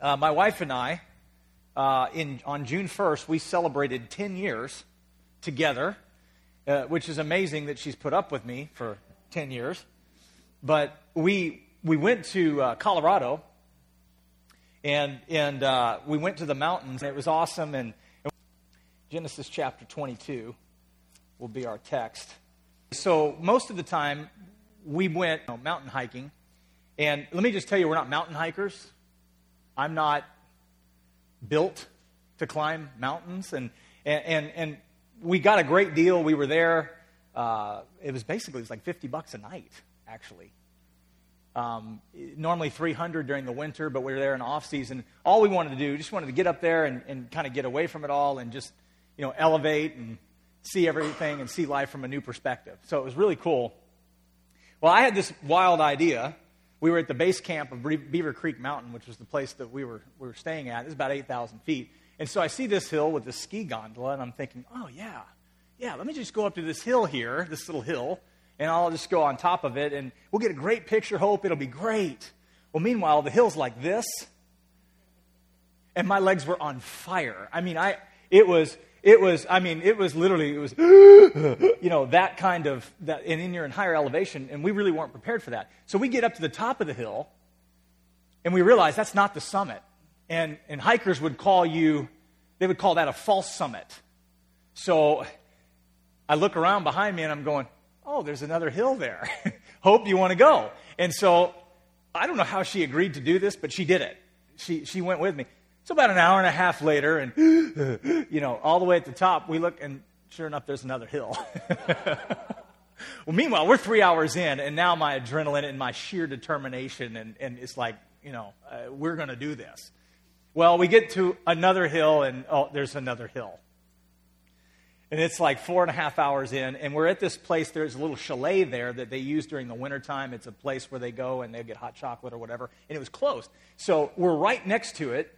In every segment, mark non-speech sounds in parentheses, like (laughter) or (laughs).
Uh, my wife and I, uh, in, on June 1st, we celebrated 10 years together, uh, which is amazing that she's put up with me for 10 years. But we, we went to uh, Colorado and, and uh, we went to the mountains. And it was awesome. And, and Genesis chapter 22 will be our text. So, most of the time, we went you know, mountain hiking. And let me just tell you, we're not mountain hikers. I'm not built to climb mountains. And, and, and, and we got a great deal. We were there. Uh, it was basically it was like 50 bucks a night, actually. Um, normally 300 during the winter, but we were there in off season. All we wanted to do, just wanted to get up there and, and kind of get away from it all and just, you know, elevate and see everything and see life from a new perspective. So it was really cool. Well, I had this wild idea. We were at the base camp of Beaver Creek Mountain, which was the place that we were, we were staying at. It's about 8,000 feet. And so I see this hill with the ski gondola, and I'm thinking, oh, yeah, yeah, let me just go up to this hill here, this little hill, and I'll just go on top of it, and we'll get a great picture. Hope it'll be great. Well, meanwhile, the hill's like this, and my legs were on fire. I mean, I, it was, it was, I mean, it was literally, it was, (gasps) you know, that kind of, that, and then you're in higher elevation, and we really weren't prepared for that. So we get up to the top of the hill, and we realize that's not the summit. And, and hikers would call you, they would call that a false summit. So I look around behind me, and I'm going, oh, there's another hill there. (laughs) Hope you want to go. And so I don't know how she agreed to do this, but she did it. She, she went with me. So about an hour and a half later, and (gasps) you know, all the way at the top, we look, and sure enough, there's another hill. (laughs) well, meanwhile, we're three hours in, and now my adrenaline and my sheer determination, and, and it's like, you know, uh, we're going to do this. Well, we get to another hill, and oh, there's another hill. And it's like four and a half hours in, and we're at this place. There's a little chalet there that they use during the wintertime. It's a place where they go and they get hot chocolate or whatever, and it was closed. So we're right next to it,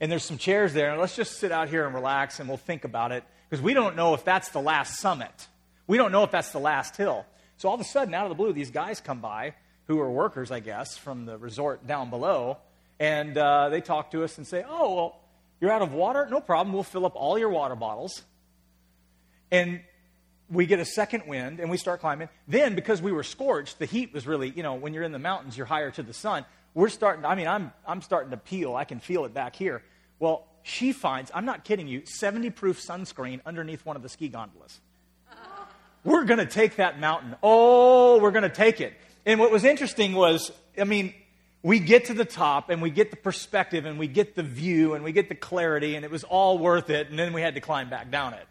and there's some chairs there, and let's just sit out here and relax and we'll think about it because we don't know if that's the last summit. We don't know if that's the last hill. So all of a sudden, out of the blue, these guys come by who are workers, I guess, from the resort down below, and uh, they talk to us and say, Oh, well, you're out of water? No problem. We'll fill up all your water bottles. And we get a second wind and we start climbing. Then, because we were scorched, the heat was really, you know, when you're in the mountains, you're higher to the sun we're starting, I mean, I'm, I'm starting to peel. I can feel it back here. Well, she finds, I'm not kidding you, 70 proof sunscreen underneath one of the ski gondolas. We're going to take that mountain. Oh, we're going to take it. And what was interesting was, I mean, we get to the top and we get the perspective and we get the view and we get the clarity and it was all worth it. And then we had to climb back down it.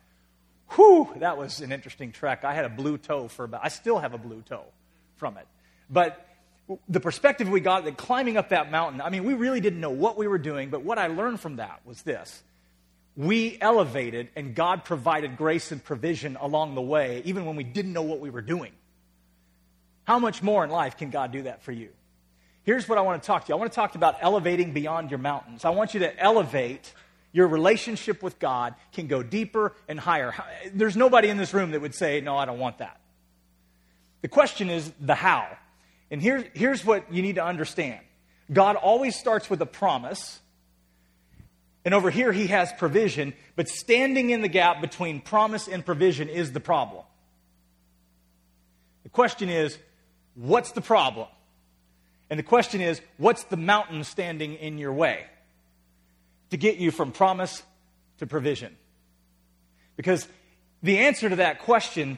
Whew, that was an interesting trek. I had a blue toe for about, I still have a blue toe from it. But the perspective we got that climbing up that mountain, I mean, we really didn't know what we were doing, but what I learned from that was this. We elevated, and God provided grace and provision along the way, even when we didn't know what we were doing. How much more in life can God do that for you? Here's what I want to talk to you I want to talk about elevating beyond your mountains. I want you to elevate your relationship with God, can go deeper and higher. There's nobody in this room that would say, No, I don't want that. The question is the how. And here, here's what you need to understand God always starts with a promise. And over here, he has provision, but standing in the gap between promise and provision is the problem. The question is, what's the problem? And the question is, what's the mountain standing in your way to get you from promise to provision? Because the answer to that question,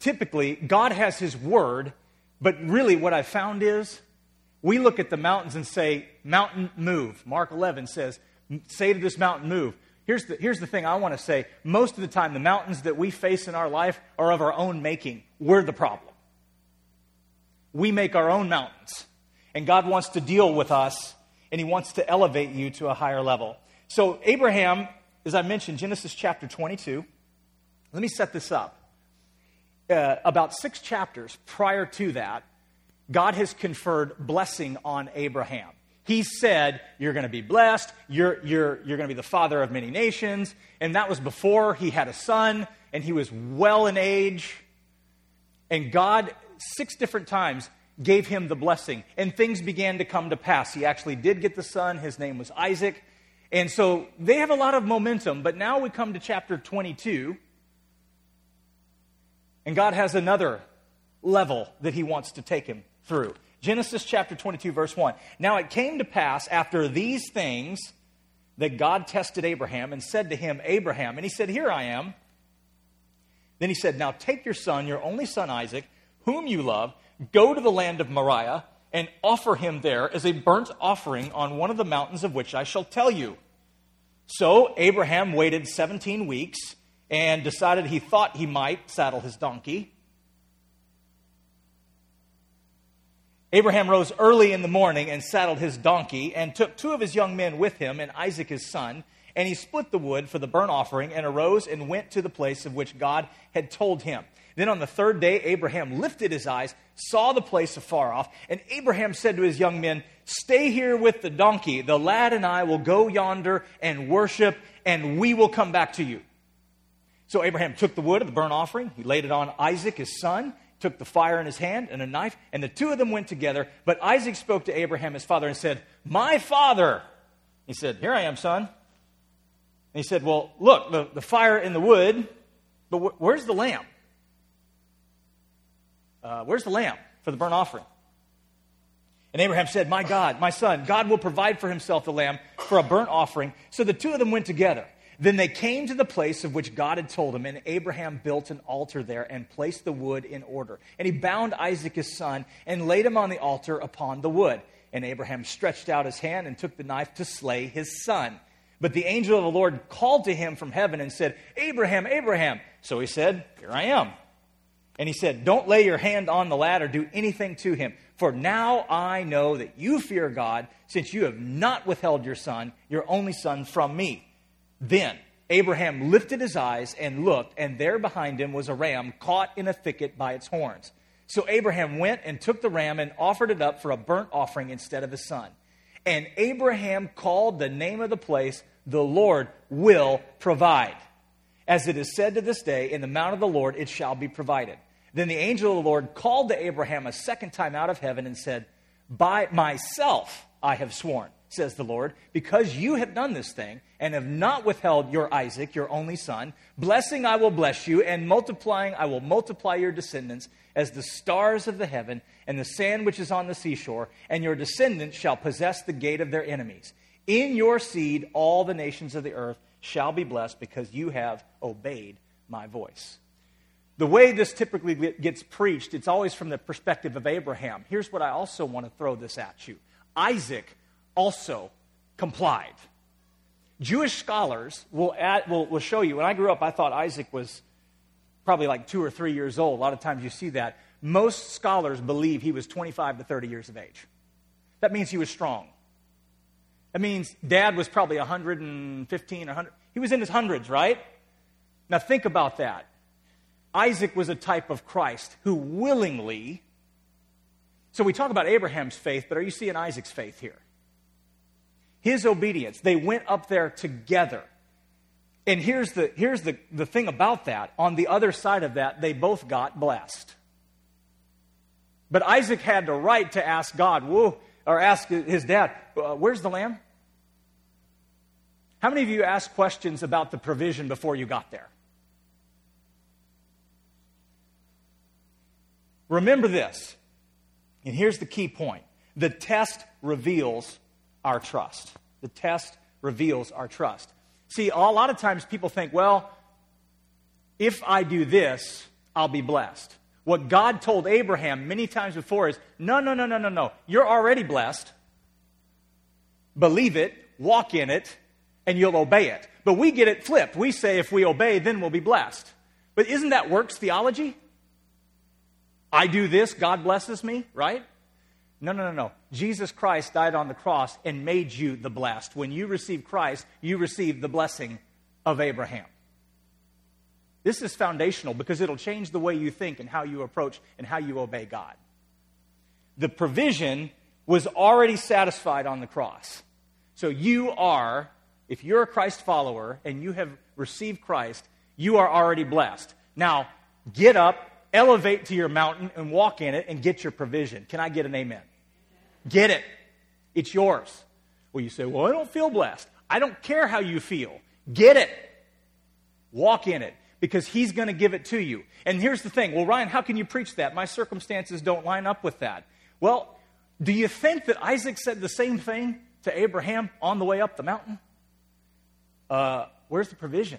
typically, God has His Word but really, what I found is we look at the mountains and say, Mountain, move. Mark 11 says, Say to this mountain, move. Here's the, here's the thing I want to say. Most of the time, the mountains that we face in our life are of our own making. We're the problem. We make our own mountains. And God wants to deal with us, and He wants to elevate you to a higher level. So, Abraham, as I mentioned, Genesis chapter 22, let me set this up uh, about six chapters prior to that, God has conferred blessing on Abraham. He said, You're going to be blessed, you're, you're, you're going to be the father of many nations. And that was before he had a son and he was well in age. And God, six different times, gave him the blessing, and things began to come to pass. He actually did get the son. His name was Isaac. And so they have a lot of momentum, but now we come to chapter 22, and God has another level that he wants to take him through. Genesis chapter 22, verse 1. Now it came to pass after these things that God tested Abraham and said to him, Abraham, and he said, Here I am. Then he said, Now take your son, your only son Isaac, whom you love, go to the land of Moriah and offer him there as a burnt offering on one of the mountains of which I shall tell you. So Abraham waited 17 weeks and decided he thought he might saddle his donkey. Abraham rose early in the morning and saddled his donkey and took two of his young men with him and Isaac his son. And he split the wood for the burnt offering and arose and went to the place of which God had told him. Then on the third day, Abraham lifted his eyes, saw the place afar off, and Abraham said to his young men, Stay here with the donkey. The lad and I will go yonder and worship, and we will come back to you. So Abraham took the wood of the burnt offering, he laid it on Isaac, his son took the fire in his hand and a knife, and the two of them went together. But Isaac spoke to Abraham, his father, and said, My father. He said, Here I am, son. And he said, Well, look, the, the fire in the wood, but wh- where's the lamb? Uh, where's the lamb for the burnt offering? And Abraham said, My God, my son, God will provide for himself the lamb for a burnt offering. So the two of them went together. Then they came to the place of which God had told him, and Abraham built an altar there and placed the wood in order. And he bound Isaac his son and laid him on the altar upon the wood. And Abraham stretched out his hand and took the knife to slay his son. But the angel of the Lord called to him from heaven and said, Abraham, Abraham. So he said, Here I am. And he said, Don't lay your hand on the lad or do anything to him. For now I know that you fear God, since you have not withheld your son, your only son, from me. Then Abraham lifted his eyes and looked, and there behind him was a ram caught in a thicket by its horns. So Abraham went and took the ram and offered it up for a burnt offering instead of his son. And Abraham called the name of the place, The Lord Will Provide. As it is said to this day, In the mount of the Lord it shall be provided. Then the angel of the Lord called to Abraham a second time out of heaven and said, By myself I have sworn says the Lord, because you have done this thing and have not withheld your Isaac, your only son, blessing I will bless you, and multiplying I will multiply your descendants as the stars of the heaven and the sand which is on the seashore, and your descendants shall possess the gate of their enemies. In your seed, all the nations of the earth shall be blessed because you have obeyed my voice. The way this typically gets preached, it's always from the perspective of Abraham. Here's what I also want to throw this at you Isaac also complied. Jewish scholars will, add, will, will show you. When I grew up, I thought Isaac was probably like two or three years old. A lot of times you see that. Most scholars believe he was 25 to 30 years of age. That means he was strong. That means dad was probably 115, 100. He was in his hundreds, right? Now think about that. Isaac was a type of Christ who willingly. So we talk about Abraham's faith, but are you seeing Isaac's faith here? His obedience. They went up there together. And here's the, here's the, the thing about that. On the other side of that, they both got blessed. But Isaac had the right to ask God, whoa, or ask his dad, uh, where's the lamb? How many of you asked questions about the provision before you got there? Remember this, and here's the key point the test reveals our trust. The test reveals our trust. See, a lot of times people think, well, if I do this, I'll be blessed. What God told Abraham many times before is, no, no, no, no, no, no. You're already blessed. Believe it, walk in it, and you'll obey it. But we get it flipped. We say if we obey, then we'll be blessed. But isn't that works theology? I do this, God blesses me, right? No, no, no, no. Jesus Christ died on the cross and made you the blessed. When you receive Christ, you receive the blessing of Abraham. This is foundational because it'll change the way you think and how you approach and how you obey God. The provision was already satisfied on the cross. So you are, if you're a Christ follower and you have received Christ, you are already blessed. Now, get up, elevate to your mountain and walk in it and get your provision. Can I get an amen? Get it. It's yours. Well, you say, Well, I don't feel blessed. I don't care how you feel. Get it. Walk in it because he's going to give it to you. And here's the thing well, Ryan, how can you preach that? My circumstances don't line up with that. Well, do you think that Isaac said the same thing to Abraham on the way up the mountain? Uh, where's the provision?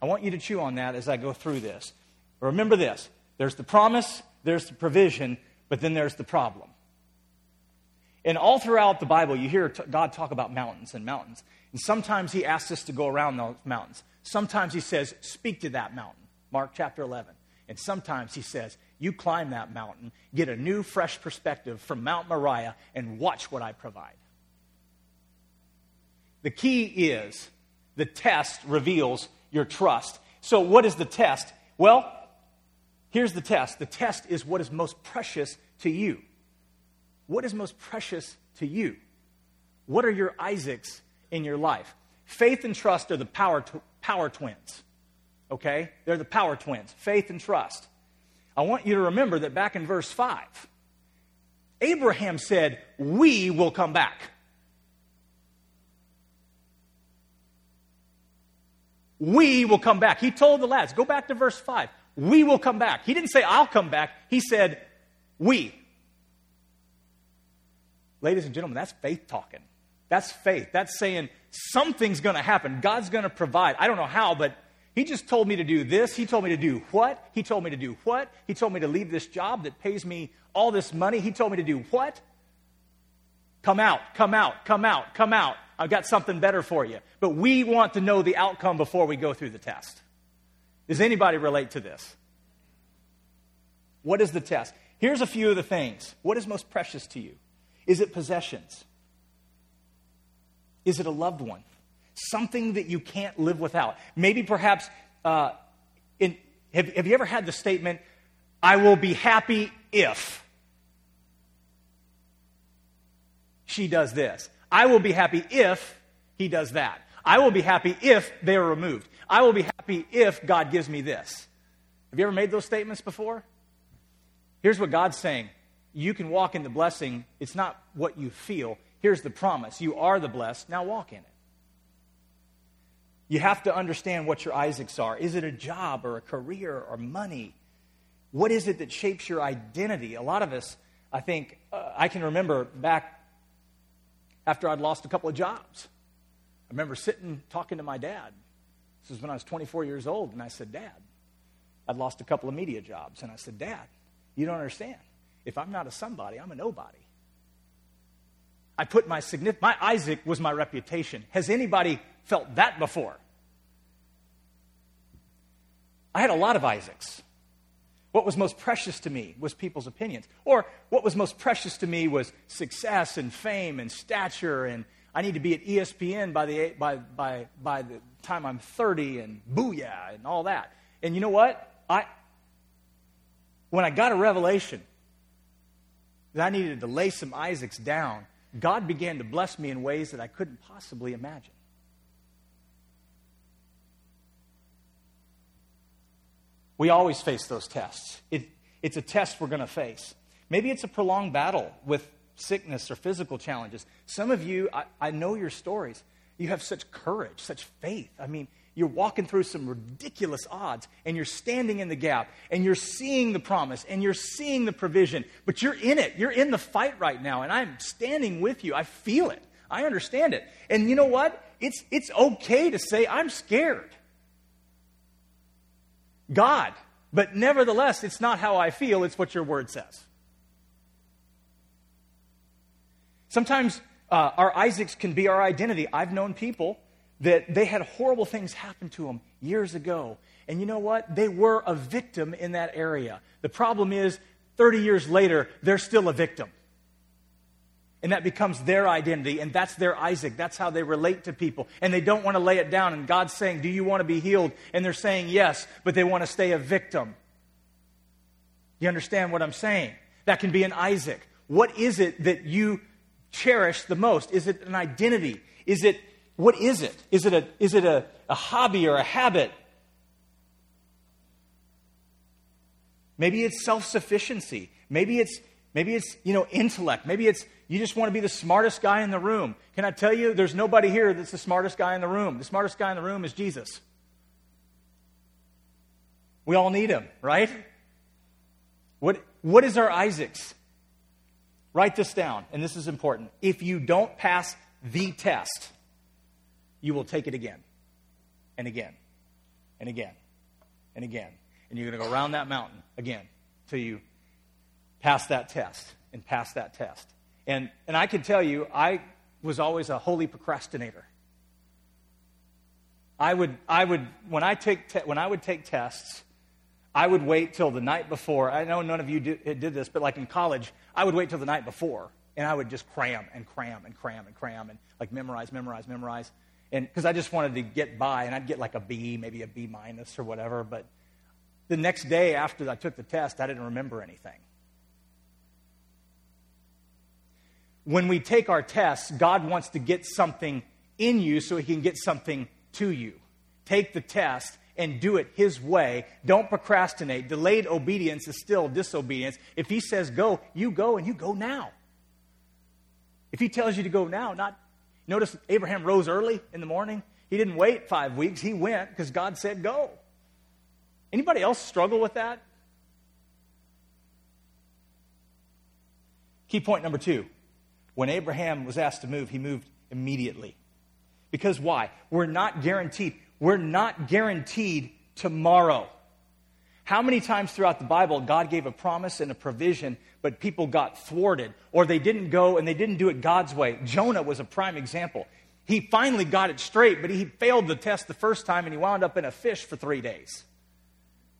I want you to chew on that as I go through this. Remember this there's the promise, there's the provision, but then there's the problem. And all throughout the Bible, you hear God talk about mountains and mountains. And sometimes He asks us to go around those mountains. Sometimes He says, Speak to that mountain, Mark chapter 11. And sometimes He says, You climb that mountain, get a new, fresh perspective from Mount Moriah, and watch what I provide. The key is the test reveals your trust. So, what is the test? Well, here's the test the test is what is most precious to you. What is most precious to you? What are your Isaacs in your life? Faith and trust are the power, power twins. Okay? They're the power twins faith and trust. I want you to remember that back in verse 5, Abraham said, We will come back. We will come back. He told the lads, go back to verse 5. We will come back. He didn't say, I'll come back. He said, We. Ladies and gentlemen, that's faith talking. That's faith. That's saying something's going to happen. God's going to provide. I don't know how, but He just told me to do this. He told me to do what? He told me to do what? He told me to leave this job that pays me all this money. He told me to do what? Come out, come out, come out, come out. I've got something better for you. But we want to know the outcome before we go through the test. Does anybody relate to this? What is the test? Here's a few of the things. What is most precious to you? Is it possessions? Is it a loved one? Something that you can't live without. Maybe perhaps, uh, in, have, have you ever had the statement, I will be happy if she does this? I will be happy if he does that. I will be happy if they are removed. I will be happy if God gives me this. Have you ever made those statements before? Here's what God's saying you can walk in the blessing. It's not what you feel. Here's the promise you are the blessed. Now walk in it. You have to understand what your Isaacs are. Is it a job or a career or money? What is it that shapes your identity? A lot of us, I think, uh, I can remember back after I'd lost a couple of jobs. I remember sitting talking to my dad. This was when I was 24 years old, and I said, Dad, I'd lost a couple of media jobs. And I said, Dad, you don't understand. If I'm not a somebody, I'm a nobody. I put my significant, my Isaac was my reputation. Has anybody felt that before? I had a lot of Isaacs. What was most precious to me was people's opinions. Or what was most precious to me was success and fame and stature and I need to be at ESPN by the, by, by, by the time I'm 30 and booyah and all that. And you know what? I, when I got a revelation that I needed to lay some Isaacs down, God began to bless me in ways that I couldn't possibly imagine. We always face those tests. It, it's a test we're going to face. Maybe it's a prolonged battle with sickness or physical challenges. Some of you, I, I know your stories. You have such courage, such faith. I mean, you're walking through some ridiculous odds and you're standing in the gap and you're seeing the promise and you're seeing the provision, but you're in it. You're in the fight right now, and I'm standing with you. I feel it. I understand it. And you know what? It's, it's okay to say, I'm scared. God. But nevertheless, it's not how I feel, it's what your word says. Sometimes uh, our Isaacs can be our identity. I've known people that they had horrible things happen to them years ago. And you know what? They were a victim in that area. The problem is, 30 years later, they're still a victim. And that becomes their identity, and that's their Isaac. That's how they relate to people. And they don't want to lay it down. And God's saying, Do you want to be healed? And they're saying yes, but they want to stay a victim. You understand what I'm saying? That can be an Isaac. What is it that you cherish the most? Is it an identity? Is it, what is it? Is it a, is it a, a hobby or a habit? Maybe it's self sufficiency. Maybe it's, maybe it's, you know, intellect. Maybe it's you just want to be the smartest guy in the room. Can I tell you, there's nobody here that's the smartest guy in the room. The smartest guy in the room is Jesus. We all need him, right? What, what is our Isaac's? Write this down, and this is important. If you don't pass the test, you will take it again and again and again and again. And you're going to go around that mountain again till you pass that test and pass that test. And, and I can tell you, I was always a holy procrastinator. I would, I would when, I take te- when I would take tests, I would wait till the night before. I know none of you did, did this, but like in college, I would wait till the night before and I would just cram and cram and cram and cram and like memorize, memorize, memorize. And because I just wanted to get by and I'd get like a B, maybe a B minus or whatever. But the next day after I took the test, I didn't remember anything. When we take our tests, God wants to get something in you so he can get something to you. Take the test and do it His way. Don't procrastinate. Delayed obedience is still disobedience. If He says go, you go and you go now. If He tells you to go now, not. Notice Abraham rose early in the morning. He didn't wait five weeks. He went because God said go. Anybody else struggle with that? Key point number two. When Abraham was asked to move, he moved immediately. Because why? We're not guaranteed we're not guaranteed tomorrow. How many times throughout the Bible God gave a promise and a provision, but people got thwarted, or they didn't go and they didn't do it God's way? Jonah was a prime example. He finally got it straight, but he failed the test the first time and he wound up in a fish for three days.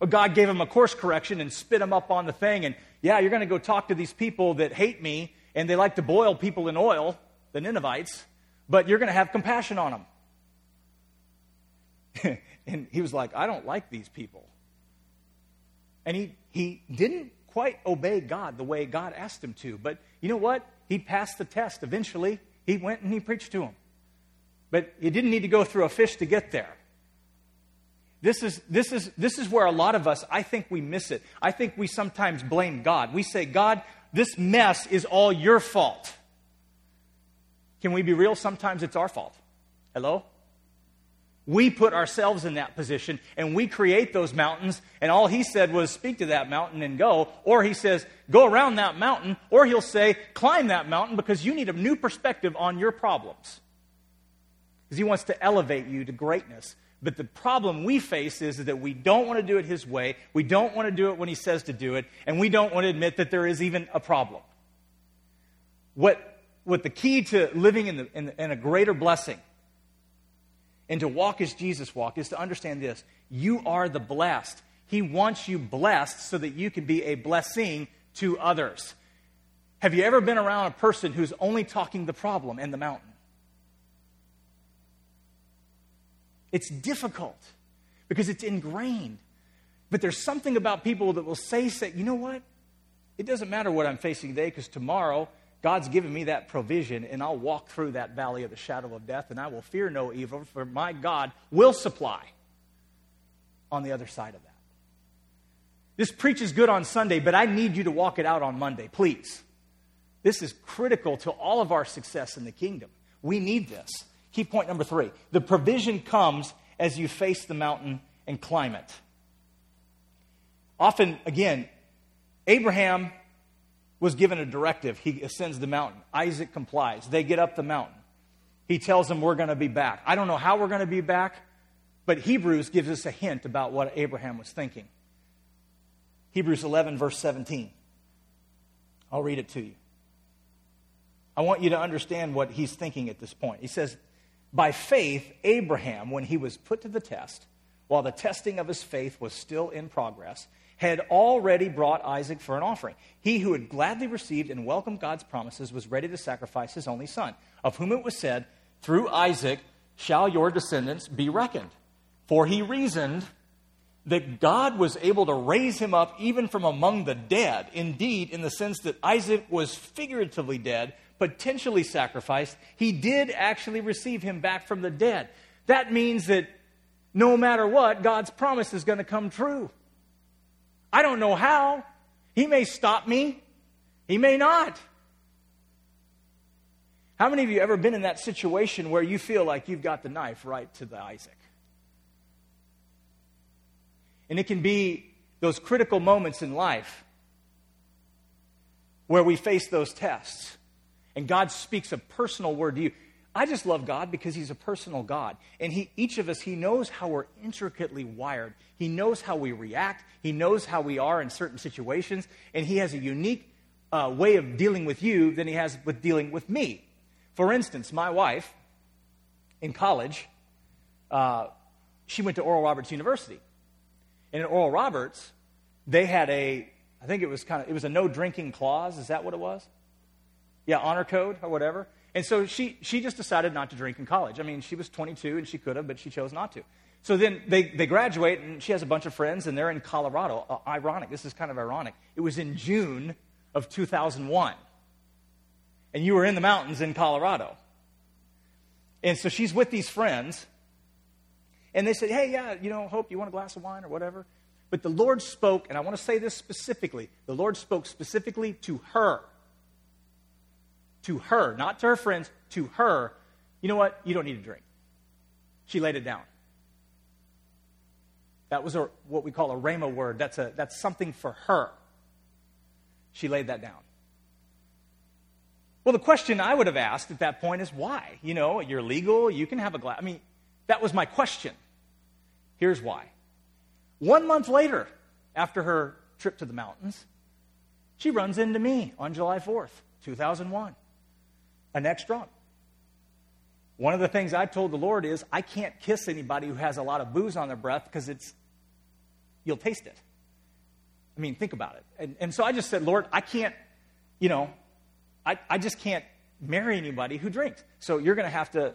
But God gave him a course correction and spit him up on the thing. And yeah, you're going to go talk to these people that hate me and they like to boil people in oil, the Ninevites, but you're going to have compassion on them. (laughs) and he was like, I don't like these people. And he, he didn't quite obey God the way God asked him to. But you know what? He passed the test. Eventually, he went and he preached to him. But he didn't need to go through a fish to get there. This is, this, is, this is where a lot of us, I think we miss it. I think we sometimes blame God. We say, God, this mess is all your fault. Can we be real? Sometimes it's our fault. Hello? We put ourselves in that position and we create those mountains, and all he said was speak to that mountain and go. Or he says, go around that mountain, or he'll say, climb that mountain because you need a new perspective on your problems. Because he wants to elevate you to greatness. But the problem we face is that we don't want to do it his way, we don't want to do it when he says to do it, and we don't want to admit that there is even a problem. What, what the key to living in, the, in, in a greater blessing and to walk as Jesus walked is to understand this you are the blessed. He wants you blessed so that you can be a blessing to others. Have you ever been around a person who's only talking the problem and the mountain? It's difficult because it's ingrained. But there's something about people that will say, say, you know what? It doesn't matter what I'm facing today because tomorrow God's given me that provision, and I'll walk through that valley of the shadow of death, and I will fear no evil, for my God will supply on the other side of that. This preach is good on Sunday, but I need you to walk it out on Monday, please. This is critical to all of our success in the kingdom. We need this. Key point number three the provision comes as you face the mountain and climb it. Often, again, Abraham was given a directive. He ascends the mountain. Isaac complies. They get up the mountain. He tells them, We're going to be back. I don't know how we're going to be back, but Hebrews gives us a hint about what Abraham was thinking. Hebrews 11, verse 17. I'll read it to you. I want you to understand what he's thinking at this point. He says, By faith, Abraham, when he was put to the test, while the testing of his faith was still in progress, had already brought Isaac for an offering. He who had gladly received and welcomed God's promises was ready to sacrifice his only son, of whom it was said, Through Isaac shall your descendants be reckoned. For he reasoned that God was able to raise him up even from among the dead. Indeed, in the sense that Isaac was figuratively dead, potentially sacrificed, he did actually receive him back from the dead. That means that no matter what, God's promise is going to come true. I don't know how. He may stop me, he may not. How many of you ever been in that situation where you feel like you've got the knife right to the Isaac? And it can be those critical moments in life where we face those tests and God speaks a personal word to you. I just love God because He's a personal God. And he, each of us, He knows how we're intricately wired. He knows how we react. He knows how we are in certain situations. And He has a unique uh, way of dealing with you than He has with dealing with me. For instance, my wife in college, uh, she went to Oral Roberts University. And at Oral Roberts, they had a, I think it was kind of, it was a no drinking clause. Is that what it was? Yeah, honor code or whatever. And so she, she just decided not to drink in college. I mean, she was 22 and she could have, but she chose not to. So then they, they graduate, and she has a bunch of friends, and they're in Colorado. Uh, ironic. This is kind of ironic. It was in June of 2001. And you were in the mountains in Colorado. And so she's with these friends, and they said, Hey, yeah, you know, Hope, you want a glass of wine or whatever? But the Lord spoke, and I want to say this specifically the Lord spoke specifically to her to her, not to her friends, to her, you know what? You don't need to drink. She laid it down. That was a, what we call a rhema word. That's, a, that's something for her. She laid that down. Well, the question I would have asked at that point is why? You know, you're legal, you can have a glass. I mean, that was my question. Here's why. One month later, after her trip to the mountains, she runs into me on July 4th, 2001 a next drunk. One of the things I told the Lord is I can't kiss anybody who has a lot of booze on their breath because it's you'll taste it. I mean, think about it. And, and so I just said, Lord, I can't, you know, I, I just can't marry anybody who drinks. So you're going to have to,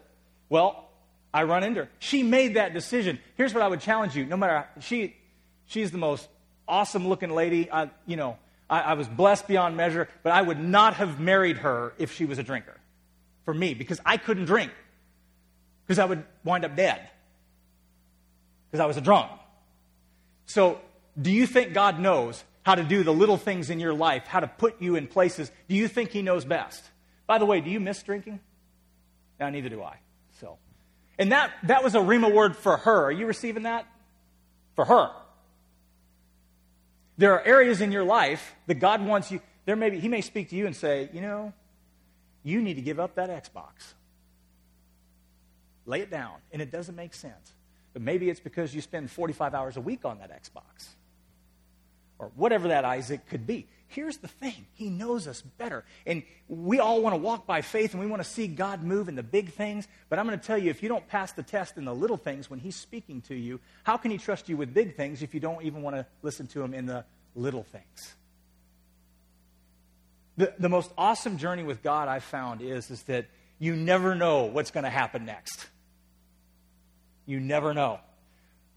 well, I run into her. She made that decision. Here's what I would challenge you. No matter, she, she's the most awesome looking lady. I, you know, I, I was blessed beyond measure, but I would not have married her if she was a drinker for me because I couldn't drink because I would wind up dead because I was a drunk. So, do you think God knows how to do the little things in your life, how to put you in places? Do you think He knows best? By the way, do you miss drinking? Now, neither do I. So, and that, that was a Rhema word for her. Are you receiving that? For her. There are areas in your life that God wants you, there may be, He may speak to you and say, you know, you need to give up that Xbox. Lay it down. And it doesn't make sense. But maybe it's because you spend 45 hours a week on that Xbox. Or whatever that Isaac could be. Here's the thing He knows us better. And we all want to walk by faith and we want to see God move in the big things. But I'm going to tell you if you don't pass the test in the little things when He's speaking to you, how can He trust you with big things if you don't even want to listen to Him in the little things? The, the most awesome journey with God I've found is, is that you never know what's going to happen next. You never know.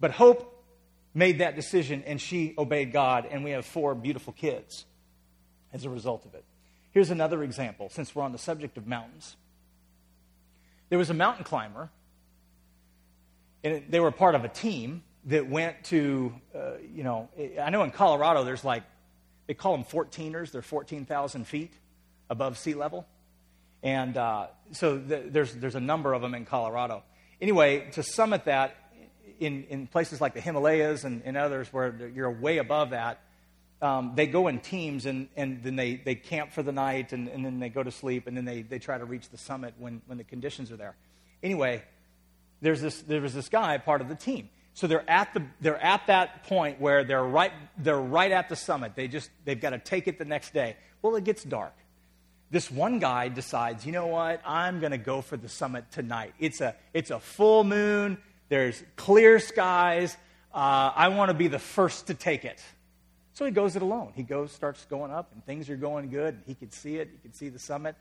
But Hope made that decision and she obeyed God, and we have four beautiful kids as a result of it. Here's another example, since we're on the subject of mountains. There was a mountain climber, and they were part of a team that went to, uh, you know, I know in Colorado there's like they call them 14ers. They're 14,000 feet above sea level. And uh, so th- there's, there's a number of them in Colorado. Anyway, to summit that in, in places like the Himalayas and, and others where you're way above that, um, they go in teams and, and then they, they camp for the night and, and then they go to sleep and then they, they try to reach the summit when, when the conditions are there. Anyway, there's this, there was this guy, part of the team. So they're at, the, they're at that point where they're right, they're right at the summit. They just, they've got to take it the next day. Well, it gets dark. This one guy decides, you know what? I'm going to go for the summit tonight. It's a, it's a full moon. There's clear skies. Uh, I want to be the first to take it. So he goes it alone. He goes, starts going up, and things are going good. He can see it. He can see the summit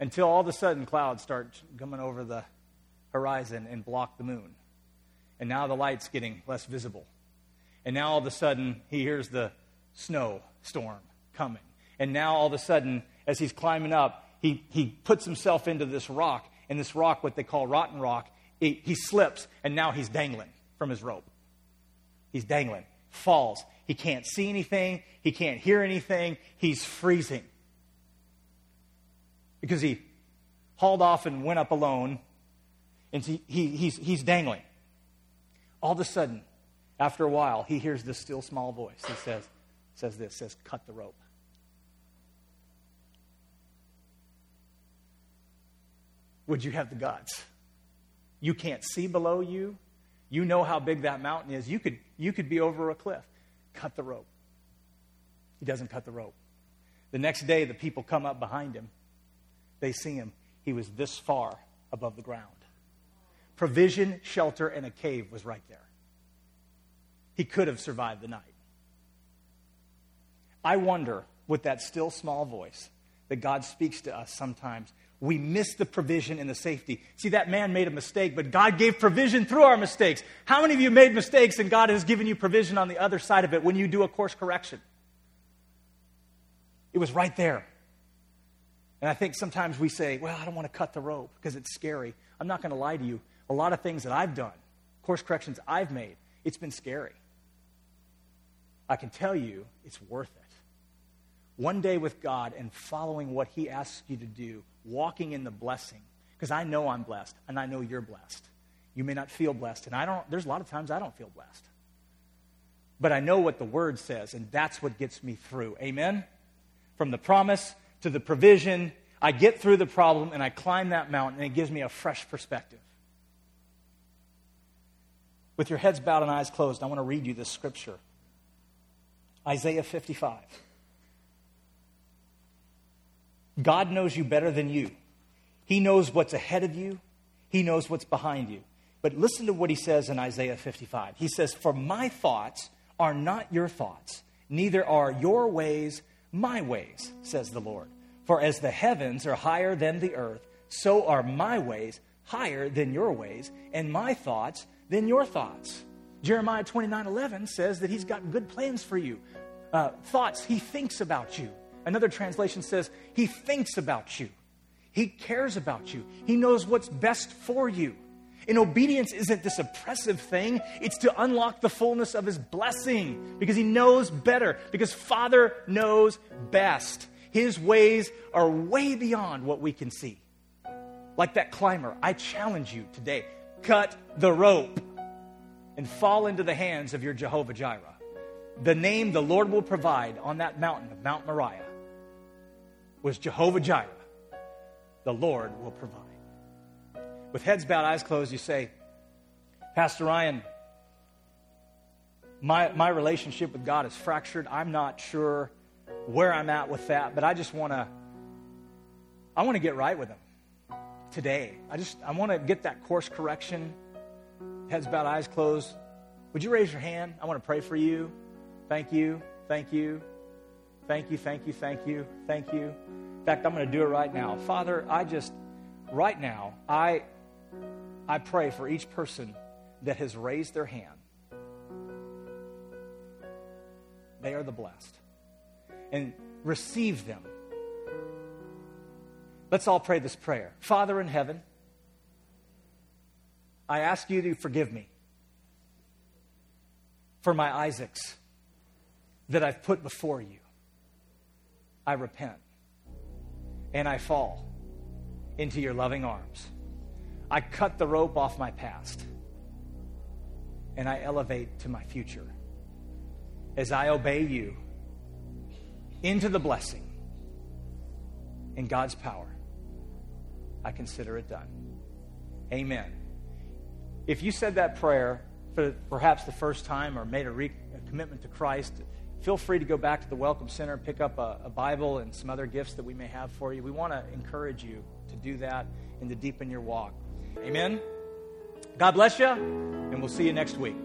until all of a sudden clouds start coming over the horizon and block the moon and now the light's getting less visible. And now all of a sudden, he hears the snow storm coming. And now all of a sudden, as he's climbing up, he, he puts himself into this rock, and this rock, what they call rotten rock, he, he slips, and now he's dangling from his rope. He's dangling. falls. He can't see anything, he can't hear anything, he's freezing. Because he hauled off and went up alone, and he, he, he's, he's dangling. All of a sudden, after a while, he hears this still small voice. He says, says this, says, cut the rope. Would you have the guts? You can't see below you. You know how big that mountain is. You could, you could be over a cliff. Cut the rope. He doesn't cut the rope. The next day, the people come up behind him. They see him. He was this far above the ground. Provision, shelter, and a cave was right there. He could have survived the night. I wonder, with that still small voice that God speaks to us sometimes, we miss the provision and the safety. See, that man made a mistake, but God gave provision through our mistakes. How many of you made mistakes and God has given you provision on the other side of it when you do a course correction? It was right there. And I think sometimes we say, well, I don't want to cut the rope because it's scary. I'm not going to lie to you. A lot of things that I've done, course corrections I've made, it's been scary. I can tell you it's worth it. One day with God and following what He asks you to do, walking in the blessing, because I know I'm blessed and I know you're blessed. You may not feel blessed, and I don't, there's a lot of times I don't feel blessed. But I know what the Word says, and that's what gets me through. Amen? From the promise to the provision. I get through the problem and I climb that mountain, and it gives me a fresh perspective. With your heads bowed and eyes closed, I want to read you this scripture Isaiah 55. God knows you better than you. He knows what's ahead of you, He knows what's behind you. But listen to what He says in Isaiah 55. He says, For my thoughts are not your thoughts, neither are your ways my ways, says the Lord. For as the heavens are higher than the earth, so are my ways higher than your ways, and my thoughts than your thoughts. Jeremiah 29 11 says that he's got good plans for you. Uh, thoughts, he thinks about you. Another translation says, he thinks about you. He cares about you. He knows what's best for you. And obedience isn't this oppressive thing, it's to unlock the fullness of His blessing because He knows better, because Father knows best. His ways are way beyond what we can see. Like that climber, I challenge you today cut the rope and fall into the hands of your Jehovah Jireh. The name the Lord will provide on that mountain of Mount Moriah was Jehovah Jireh. The Lord will provide with heads bowed, eyes closed, you say, Pastor Ryan, my, my relationship with God is fractured. I'm not sure where I'm at with that, but I just want to I want to get right with him today. I just I want to get that course correction. Heads bowed, eyes closed. Would you raise your hand? I want to pray for you. Thank you. Thank you. Thank you. Thank you. Thank you. Thank you. In fact, I'm going to do it right now. Father, I just right now, I I pray for each person that has raised their hand. They are the blessed. And receive them. Let's all pray this prayer. Father in heaven, I ask you to forgive me for my Isaacs that I've put before you. I repent and I fall into your loving arms. I cut the rope off my past and I elevate to my future as I obey you into the blessing in God's power. I consider it done. Amen. If you said that prayer for perhaps the first time or made a, re- a commitment to Christ, feel free to go back to the Welcome Center, pick up a, a Bible and some other gifts that we may have for you. We want to encourage you to do that and to deepen your walk. Amen. God bless you, and we'll see you next week.